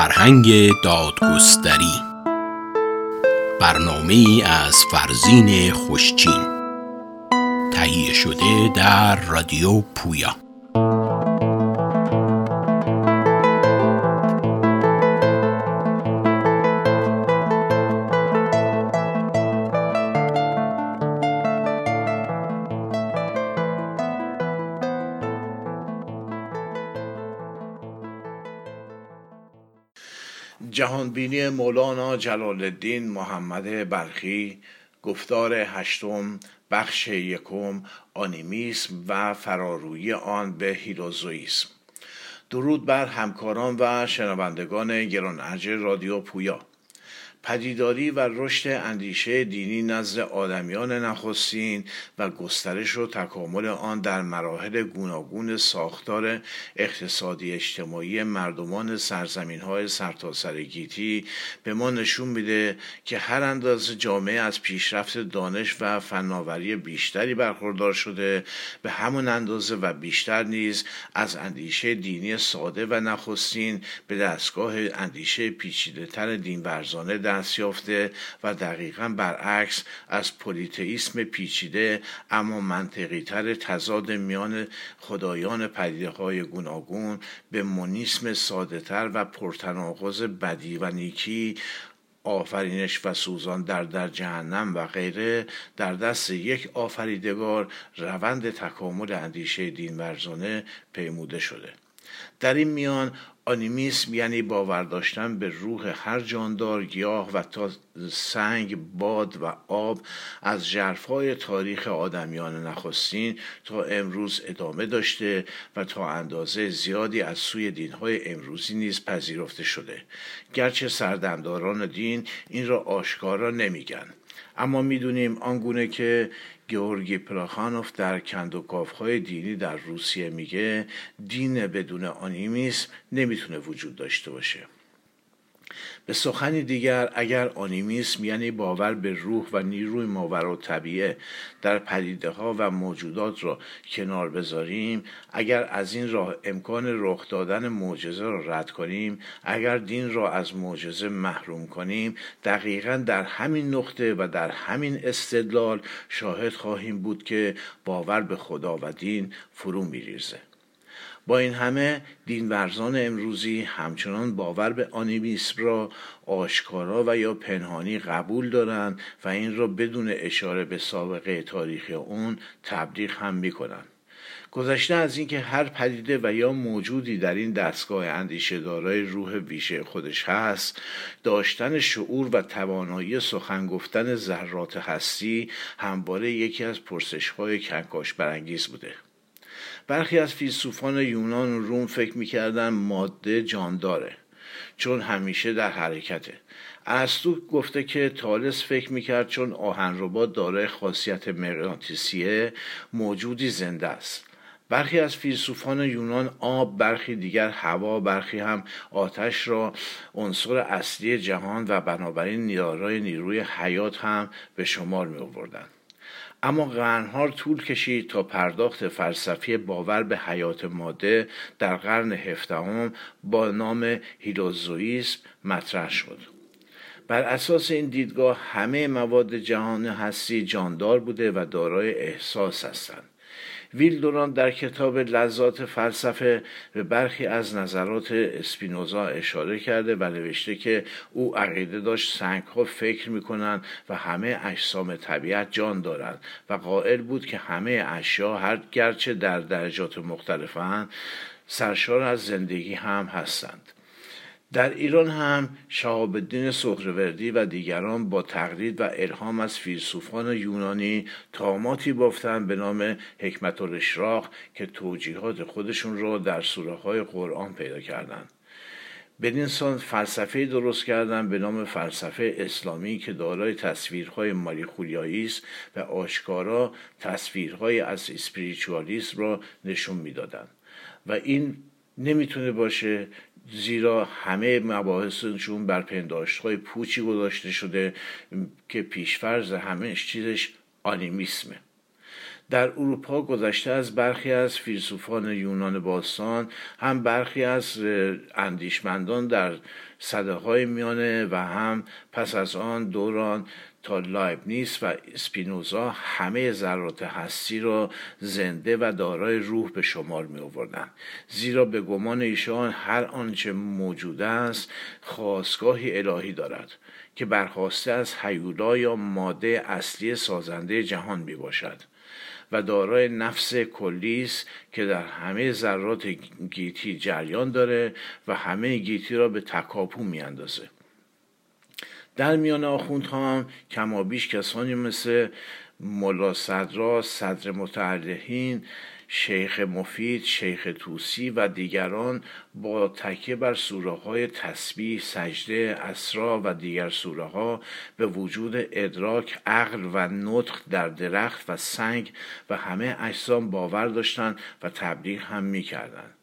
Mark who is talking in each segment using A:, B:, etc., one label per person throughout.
A: فرهنگ دادگستری. برنامه از فرزین خوشچین. تهیه شده در رادیو پویا.
B: جهانبینی مولانا جلال الدین محمد بلخی گفتار هشتم بخش یکم آنیمیسم و فراروی آن به هیروزویسم درود بر همکاران و شنوندگان گران رادیو پویا. پدیداری و رشد اندیشه دینی نزد آدمیان نخستین و گسترش و تکامل آن در مراحل گوناگون ساختار اقتصادی اجتماعی مردمان سرزمین های سرتاسر گیتی به ما نشون میده که هر اندازه جامعه از پیشرفت دانش و فناوری بیشتری برخوردار شده به همون اندازه و بیشتر نیز از اندیشه دینی ساده و نخستین به دستگاه اندیشه پیچیده تر دین ورزانه دست یافته و دقیقا برعکس از پولیتئیسم پیچیده اما منطقی تر تضاد میان خدایان پدیده های گوناگون به مونیسم ساده تر و پرتناقض بدی و نیکی آفرینش و سوزان در در جهنم و غیره در دست یک آفریدگار روند تکامل اندیشه دین ورزانه پیموده شده. در این میان آنیمیسم یعنی باور داشتن به روح هر جاندار گیاه و تا سنگ باد و آب از جرفای تاریخ آدمیان نخستین تا امروز ادامه داشته و تا اندازه زیادی از سوی دینهای امروزی نیز پذیرفته شده. گرچه سردمداران دین این را آشکارا نمیگن. اما می‌دونیم آنگونه که گیورگی پلاخانوف در های دینی در روسیه میگه دین بدون آنیمیسم نمی‌تونه وجود داشته باشه. به سخنی دیگر اگر آنیمیسم یعنی باور به روح و نیروی ماورا طبیعه در پدیده ها و موجودات را کنار بذاریم اگر از این راه امکان رخ دادن معجزه را رد کنیم اگر دین را از معجزه محروم کنیم دقیقا در همین نقطه و در همین استدلال شاهد خواهیم بود که باور به خدا و دین فرو میریزه. با این همه دینورزان امروزی همچنان باور به آنیمیسم را آشکارا و یا پنهانی قبول دارند و این را بدون اشاره به سابقه تاریخی اون تبلیغ هم می‌کنند. گذشته از اینکه هر پدیده و یا موجودی در این دستگاه اندیشه دارای روح ویژه خودش هست داشتن شعور و توانایی سخن گفتن ذرات هستی همواره یکی از پرسش های کنکاش برانگیز بوده. برخی از فیلسوفان یونان و روم فکر می‌کردن ماده جانداره چون همیشه در حرکته. ارسطو گفته که تالس فکر می‌کرد چون آهنربا دارای خاصیت مغناطیسیه موجودی زنده است. برخی از فیلسوفان یونان آب برخی دیگر هوا برخی هم آتش را عنصر اصلی جهان و بنابراین نیارای نیروی حیات هم به شمار می آوردند اما قرنها طول کشید تا پرداخت فلسفی باور به حیات ماده در قرن هفدهم با نام هیروزویسم مطرح شد. بر اساس این دیدگاه همه مواد جهان هستی جاندار بوده و دارای احساس هستند. ویلدوران در کتاب لذات فلسفه به برخی از نظرات اسپینوزا اشاره کرده و نوشته که او عقیده داشت سنگ ها فکر می‌کنند و همه اجسام طبیعت جان دارند و قائل بود که همه اشیا هر گرچه در درجات مختلفند سرشار از زندگی هم هستند. در ایران هم شهاب الدین سهروردی و دیگران با تقلید و الهام از فیلسوفان یونانی تاماتی بافتند به نام حکمت الاشراق که توجیهات خودشون را در سوره های قرآن پیدا کردند. بدین فلسفه درست کردن به نام فلسفه اسلامی که دارای تصویرهای ماریخولیایی است و آشکارا تصویرهای از اسپریچوالیسم را نشون می‌دادند. و این نمی‌تونه باشه زیرا همه مباحثشون بر پنداشت های پوچی گذاشته شده که پیشفرز همه چیزش آنیمیسمه. در اروپا گذشته از برخی از فیلسوفان یونان باستان هم برخی از اندیشمندان در صده های میانه و هم پس از آن دوران تا لایبنیس و اسپینوزا همه ذرات هستی را زنده و دارای روح به شمار می آوردن. زیرا به گمان ایشان هر آنچه موجود است خواستگاهی الهی دارد که برخواسته از حیولا یا ماده اصلی سازنده جهان می باشد و دارای نفس کلی است که در همه ذرات گیتی جریان داره و همه گیتی را به تکاپو میاندازه. در میان آخوندها هم کمابیش کسانی مثل ملا صدرا صدر متعلهین شیخ مفید شیخ توسی و دیگران با تکیه بر سوره های تسبیح سجده اسرا و دیگر سوره ها به وجود ادراک عقل و نطق در درخت و سنگ و همه اجسام باور داشتند و تبلیغ هم می‌کردند.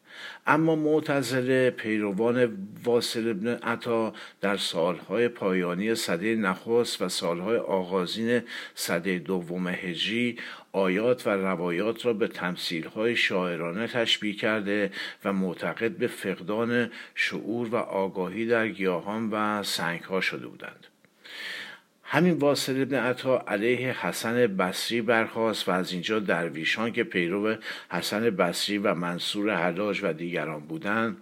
B: اما معتزله پیروان واصل ابن عطا در سالهای پایانی صده نخست و سالهای آغازین صده دوم هجری آیات و روایات را به تمثیلهای شاعرانه تشبیه کرده و معتقد به فقدان شعور و آگاهی در گیاهان و سنگها شده بودند. همین واصل ابن عطا علیه حسن بصری برخواست و از اینجا درویشان که پیرو حسن بصری و منصور حلاج و دیگران بودند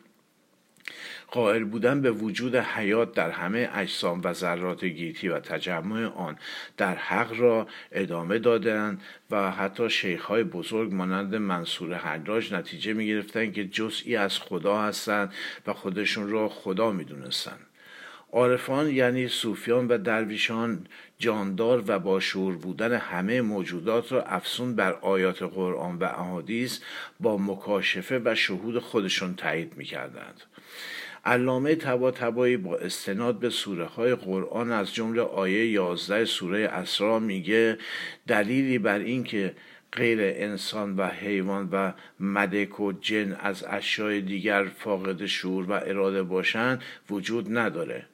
B: قائل بودن به وجود حیات در همه اجسام و ذرات گیتی و تجمع آن در حق را ادامه دادند و حتی شیخهای بزرگ مانند منصور حلاج نتیجه می گرفتند که جزئی از خدا هستند و خودشون را خدا می دونستند. عارفان یعنی صوفیان و درویشان جاندار و باشور بودن همه موجودات را افسون بر آیات قرآن و احادیث با مکاشفه و شهود خودشون تایید می‌کردند علامه تبا تبایی با استناد به سوره های قرآن از جمله آیه 11 سوره اسرا میگه دلیلی بر اینکه غیر انسان و حیوان و مدک و جن از اشیاء دیگر فاقد شعور و اراده باشند وجود نداره.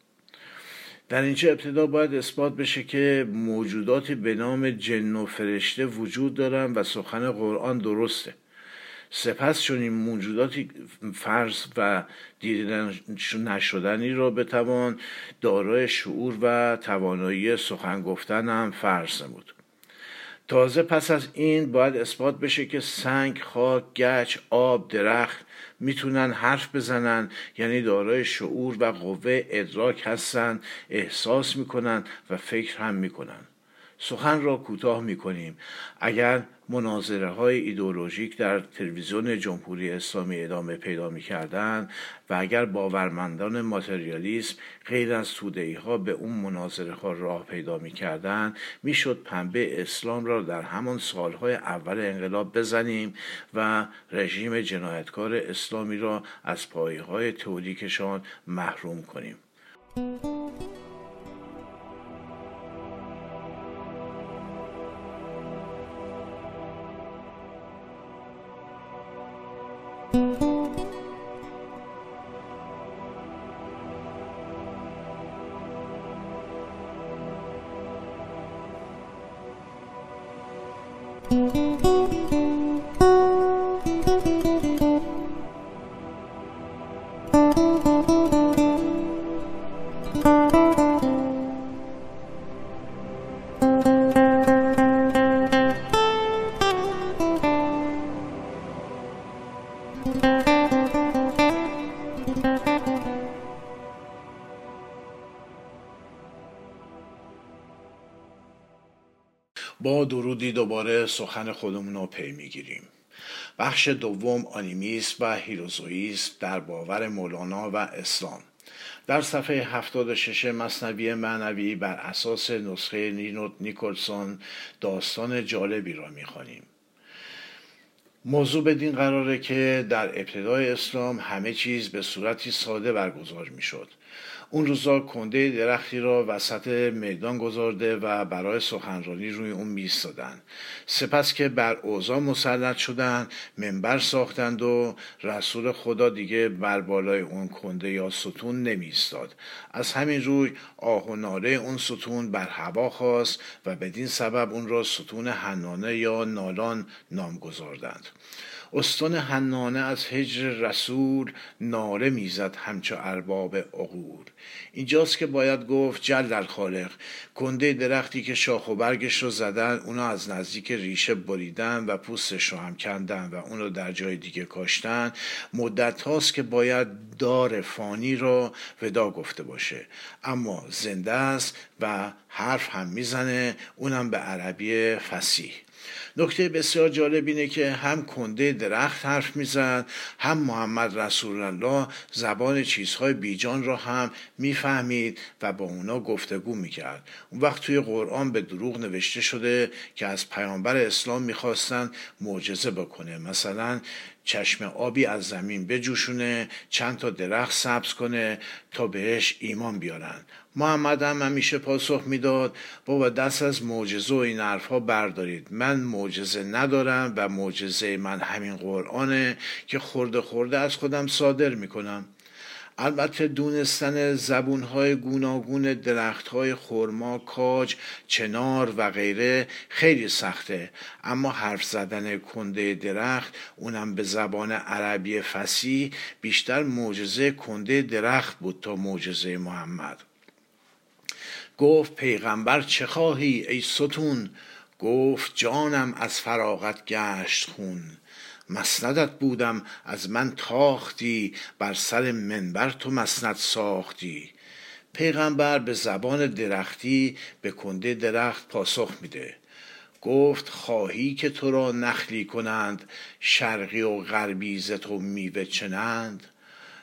B: در اینجا ابتدا باید اثبات بشه که موجوداتی به نام جن و فرشته وجود دارن و سخن قرآن درسته. سپس چون این موجوداتی فرض و دیده نشدنی را بتوان دارای شعور و توانایی سخن گفتن هم فرض نمود. تازه پس از این باید اثبات بشه که سنگ، خاک، گچ، آب، درخت می‌تونن حرف بزنن یعنی دارای شعور و قوه ادراک هستن احساس می‌کنن و فکر هم می‌کنن. سخن را کوتاه می‌کنیم. اگر مناظره های ایدولوژیک در تلویزیون جمهوری اسلامی ادامه پیدا می کردن و اگر باورمندان ماتریالیسم غیر از تودهی ها به اون مناظره ها راه پیدا می کردن می شد پنبه اسلام را در همان سالهای اول انقلاب بزنیم و رژیم جنایتکار اسلامی را از پایه های تئوریکشان محروم کنیم. با درودی دوباره سخن خودمون رو پی می‌گیریم. بخش دوم آنیمیسم و هیروزویسم در باور مولانا و اسلام. در صفحه 76 مصنوی معنوی بر اساس نسخه نینوت نیکلسون داستان جالبی را می‌خوانیم. موضوع بدین قراره که در ابتدای اسلام همه چیز به صورتی ساده برگزار می‌شد. اون روزا کنده درختی را وسط میدان گذارده و برای سخنرانی روی اون میستادن سپس که بر اوضاع مسلط شدن منبر ساختند و رسول خدا دیگه بر بالای اون کنده یا ستون نمیستاد از همین روی آه و ناله اون ستون بر هوا خواست و بدین سبب اون را ستون حنانه یا نالان نام گذاردند. استون حنانه از هجر رسول ناله می‌زد همچو ارباب عقول اینجاست که باید گفت جل الخالق کنده درختی که شاخ و برگش رو زدن اونو از نزدیک ریشه بریدن و پوستش رو هم کندن و اونو در جای دیگه کاشتن. مدت هاست که باید دار فانی رو ودا گفته باشه. اما زنده است و حرف هم می‌زنه. اونم به عربی فسیح. نکته بسیار جالب اینه که هم کنده درخت حرف می‌زد هم محمد رسول الله زبان چیزهای بیجان را هم می‌فهمید و با اونا گفتگو می‌کرد. اون وقت توی قرآن به دروغ نوشته شده که از پیامبر اسلام می‌خواستن معجزه بکنه. مثلا چشم آبی از زمین بجوشونه چند تا درخت سبز کنه تا بهش ایمان بیارن محمد هم همیشه پاسخ می‌داد بابا دست از معجزه و این حرفها بردارید. من معجزه ندارم و معجزه من همین قرآنه که خورده خورده از خودم صادر می‌کنم. البته دونستن زبونهای گوناگون درختهای خرما، کاج، چنار و غیره خیلی سخته. اما حرف زدن کنده درخت اونم به زبان عربی فسی بیشتر معجزه کنده درخت بود تا معجزه محمد. گفت پیغمبر چه خواهی ای ستون؟ گفت جانم از فراغت گشت خون. مسندت بودم از من تاختی بر سر منبر تو مسند ساختی. پیغمبر به زبان درختی به کنده درخت پاسخ میده. گفت خواهی که تو را نخلی کنند شرقی و غربی ز تو میوه چنند؟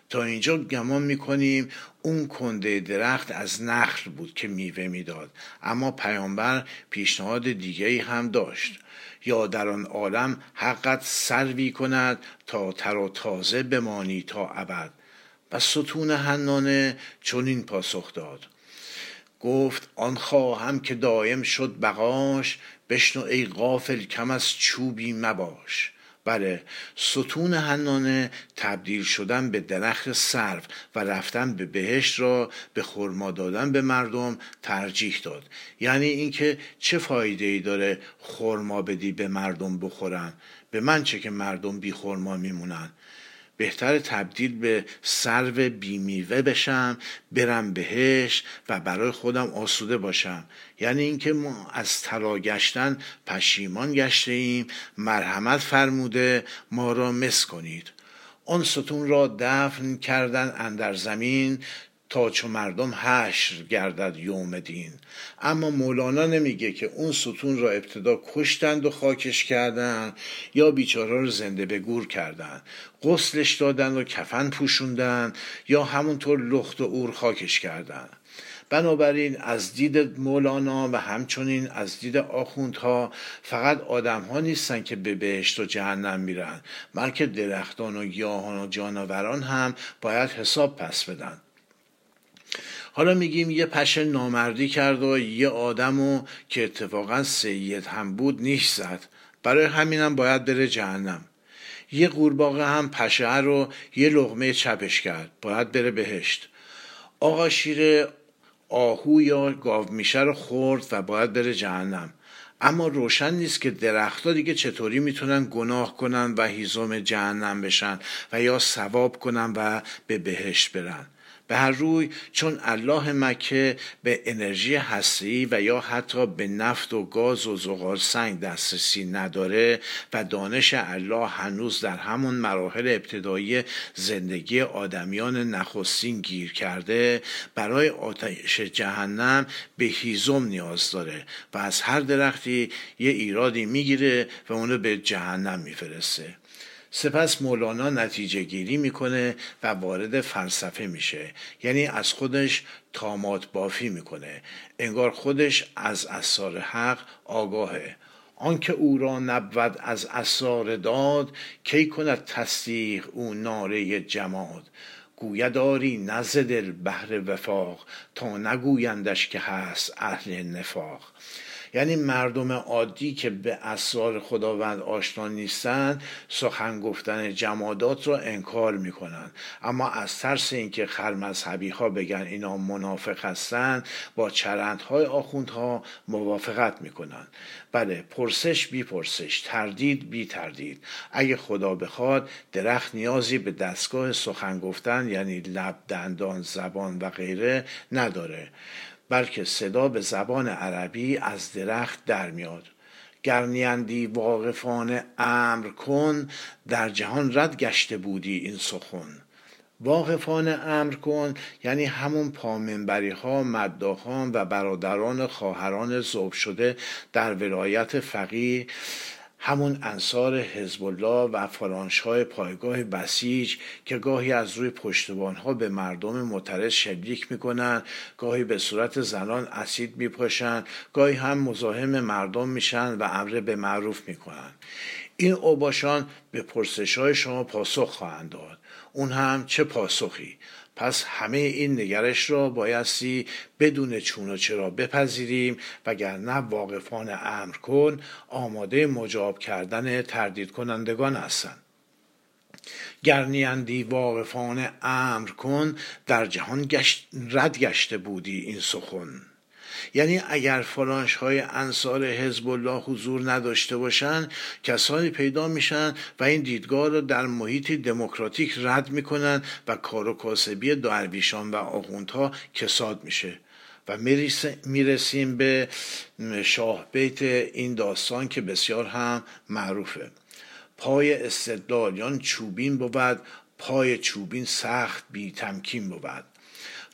B: تا اینجا گمان می‌کنیم اون کنده درخت از نخل بود که میوه می‌داد. اما پیامبر پیشنهاد دیگری هم داشت. یا در آن عالم حقت سروی کند تا تر و تازه بمانی تا ابد. و ستون حنانه چنین پاسخ داد. گفت آن خواهم که دایم شد بقاش بشنو ای غافل کم از چوبی مباش. بله ستون حنانه تبدیل شدن به درخت سرو و رفتن به بهشت را به خرما دادن به مردم ترجیح داد. یعنی اینکه چه فایده ای داره خرما بدی به مردم بخورن؟ به من چه که مردم بی خرما میمونن؟ بهتر تبدیل به سرو بیمیوه بشم برم بهش و برای خودم آسوده باشم. یعنی اینکه ما از طلا گشتن پشیمان گشته ایم مرحمت فرموده ما را مس کنید. آن ستون را دفن کردن اندر زمین تا چو مردم حشر گردد یوم دین. اما مولانا نمیگه که اون ستون را ابتدا کشتند و خاکش کردن یا بیچاره رو زنده به گور کردن غسلش دادن و کفن پوشوندن یا همونطور لخت و اور خاکش کردن بنابراین از دید مولانا و همچنین از دید آخوندها فقط آدم ها نیستن که به بهشت و جهنم میرن بلکه درختان و گیاهان و جانوران هم باید حساب پس بدن. حالا میگیم یه پشه نامردی کرد و یه آدمو که اتفاقا سید هم بود نیش زد. برای همینم باید بره جهنم. یه قورباغه هم پشه رو یه لغمه چپش کرد. باید بره بهشت. آقا شیر آهو یا گاو میشه رو خورد و باید بره جهنم. اما روشن نیست که درختها دیگه چطوری می‌تونن گناه کنن و هیزم جهنم بشن و یا ثواب کنن و به بهشت برن. به هر روی چون الله مکه به انرژی هستی و یا حتی به نفت و گاز و زغال سنگ دسترسی نداره و دانش الله هنوز در همون مراحل ابتدایی زندگی آدمیان نخستین گیر کرده برای آتش جهنم به هیزم نیاز داره و از هر درختی یه ایرادی می‌گیره و اونو به جهنم میفرسته. سپس مولانا نتیجه گیری می‌کنه و وارد فلسفه میشه. یعنی از خودش تامات بافی می‌کنه. انگار خودش از اسرار حق آگاهه. آنکه او را نبود از اسرار داد کی کند تصدیق او ناره جماد؟ گویداری نز دل بهر وفاق تا نگویندش که هست اهل نفاق. یعنی مردم عادی که به اسرار خداوند آشنا نیستند سخن گفتن جمادات را انکار می‌کنند اما از ترس اینکه خرمذهبی ها بگن اینا منافق هستند با چرندهای آخوندها موافقت می‌کنند بله پرسش بی پرسش تردید بی تردید اگه خدا بخواد درخت نیازی به دستگاه سخن گفتن یعنی لب دندان زبان و غیره نداره. بلکه صدا به زبان عربی از درخت در میاد گرنیندی واقفان امر کن در جهان رد گشته بودی این سخن. واقفان امر کن یعنی همون پامنبری ها مداخان و برادران خواهران زوب شده در ولایت فقیه. همون انصار حزب الله و فرانش های پایگاه بسیج که گاهی از روی پشتبان ها به مردم معترض شلیک می‌کنن گاهی به صورت زنان اسید میپاشن گاهی هم مزاحم مردم میشن و امر به معروف می‌کنن. این اوباشان به پرسش های شما پاسخ خواهند داد. اون هم چه پاسخی؟ پس همه این نگرش را بایستی بدون چون و چرا بپذیریم وگرنه واقفان امر کن آماده مجاب کردن تردید کنندگان هستند. گرنیندی واقفان امر کن در جهان گشت رد گشته بودی این سخن. یعنی اگر فلانش های انصار حزب الله حضور نداشته باشن کسانی پیدا میشن و این دیدگاه رو در محیطی دموکراتیک رد می‌کنن و کار و کاسبی درویشان و آخوندها کساد میشه. و می‌رسیم به شاه بیت این داستان که بسیار هم معروفه. پای استدلال یا چوبین بود پای چوبین سخت بی تمکین بود.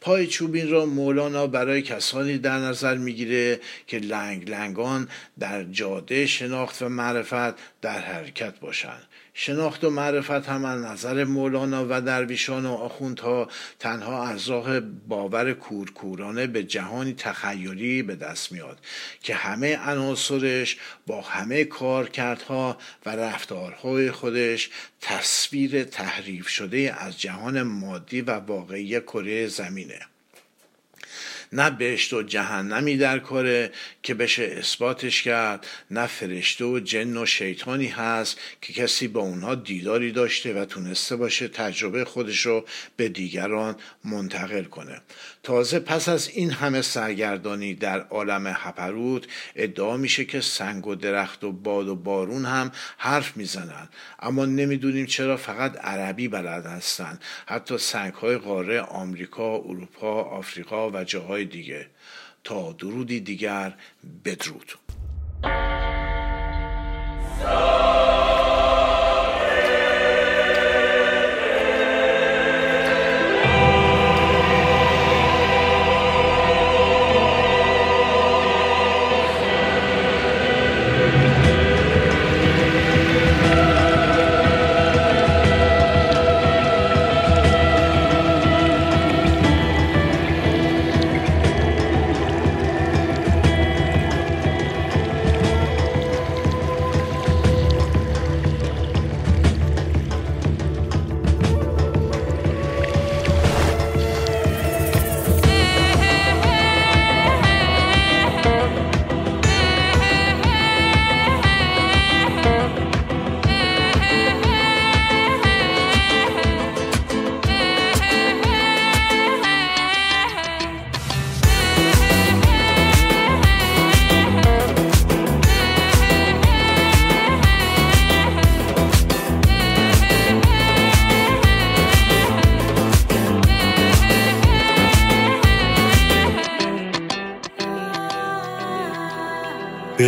B: پای چوبین را مولانا برای کسانی در نظر می‌گیره که لنگ لنگان در جاده شناخت و معرفت در حرکت باشند. شناخت و معرفت هم از نظر مولانا و درویشان و آخوندها تنها از راه باور کورکورانه به جهانی تخیلی به دست میاد که همه عناصرش با همه کارکردها و رفتارهای خودش تصویر تحریف شده از جهان مادی و واقعی کره زمینه. نه بهشت و جهنمی در کاره که بشه اثباتش کرد نه فرشته و جن و شیطانی هست که کسی با اونها دیداری داشته و تونسته باشه تجربه خودش رو به دیگران منتقل کنه. تازه پس از این همه سرگردانی در عالم هپروت ادعا میشه که سنگ و درخت و باد و بارون هم حرف می‌زنن. اما نمی‌دونیم چرا فقط عربی بلد هستن. حتی سنگ های قاره آمریکا، اروپا، آفریقا و جاهای دیگه. تا درودی دیگر بدرود.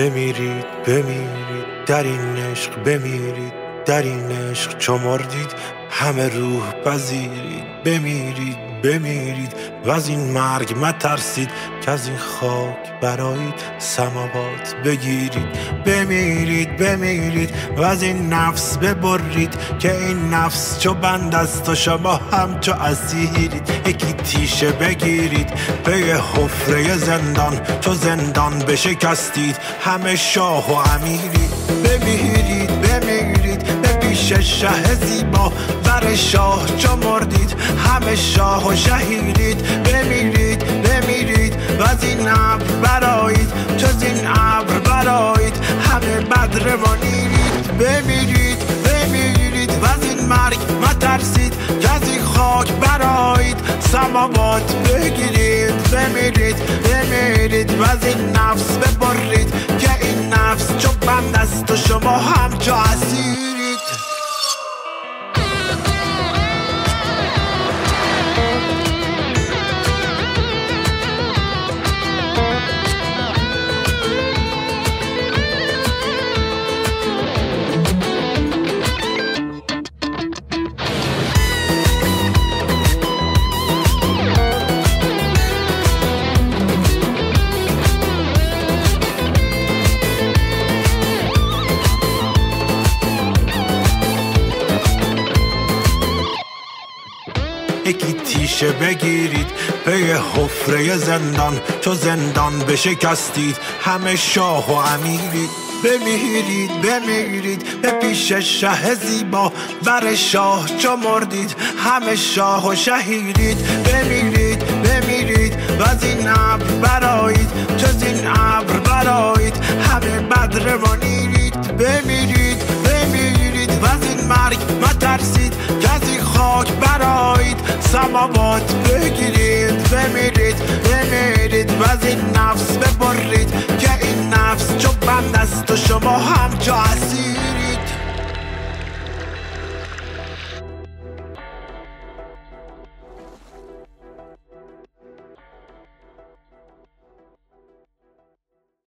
C: بمیرید بمیرید در این عشق بمیرید در این عشق چو مردید همه روح پذیرید. بمیرید. بمیرید و از این مرگ مترسید که از این خاک برایید سماوات بگیرید. بمیرید بمیرید و از این نفس ببرید که این نفس چو بند است و شما هم چو اسیرید. یکی تیشه بگیرید به حفره زندان چو زندان بشکستید. همه شاه و امیرید بمیرید.
B: پیش شه زیبا. بر شاه چو مردید. همه شاه و شهیدید. بمیرید بمیرید. و از این ابر برایید چو این ابر برایید همه بد روانیرید بمیرید بمیرید. و از این مرگ مترسید که از خاک برایید سماوات بگیرید. بمیرید بمیرید. و از این نفس ببرید. که این نفس چو بند است و شما همچو اسیرید یکی تیشه بگیرید پی حفره زندان چو زندان بشکستید همه شاه و امیرید بمیرید بمیرید. به پیش شه زیبا بر شاه چو مردید. همه شاه و شهیدید. بمیرید بمیرید. و از این ابر برایید چو این ابر برایید همه بد روانیرید بمیرید بمیرید. و از این مرگ مترسید که از این خاک برایید سماوات بگیرید بمیرید بمیرید و از این نفس ببرید که این نفس چو بند است و شما همچو اسیر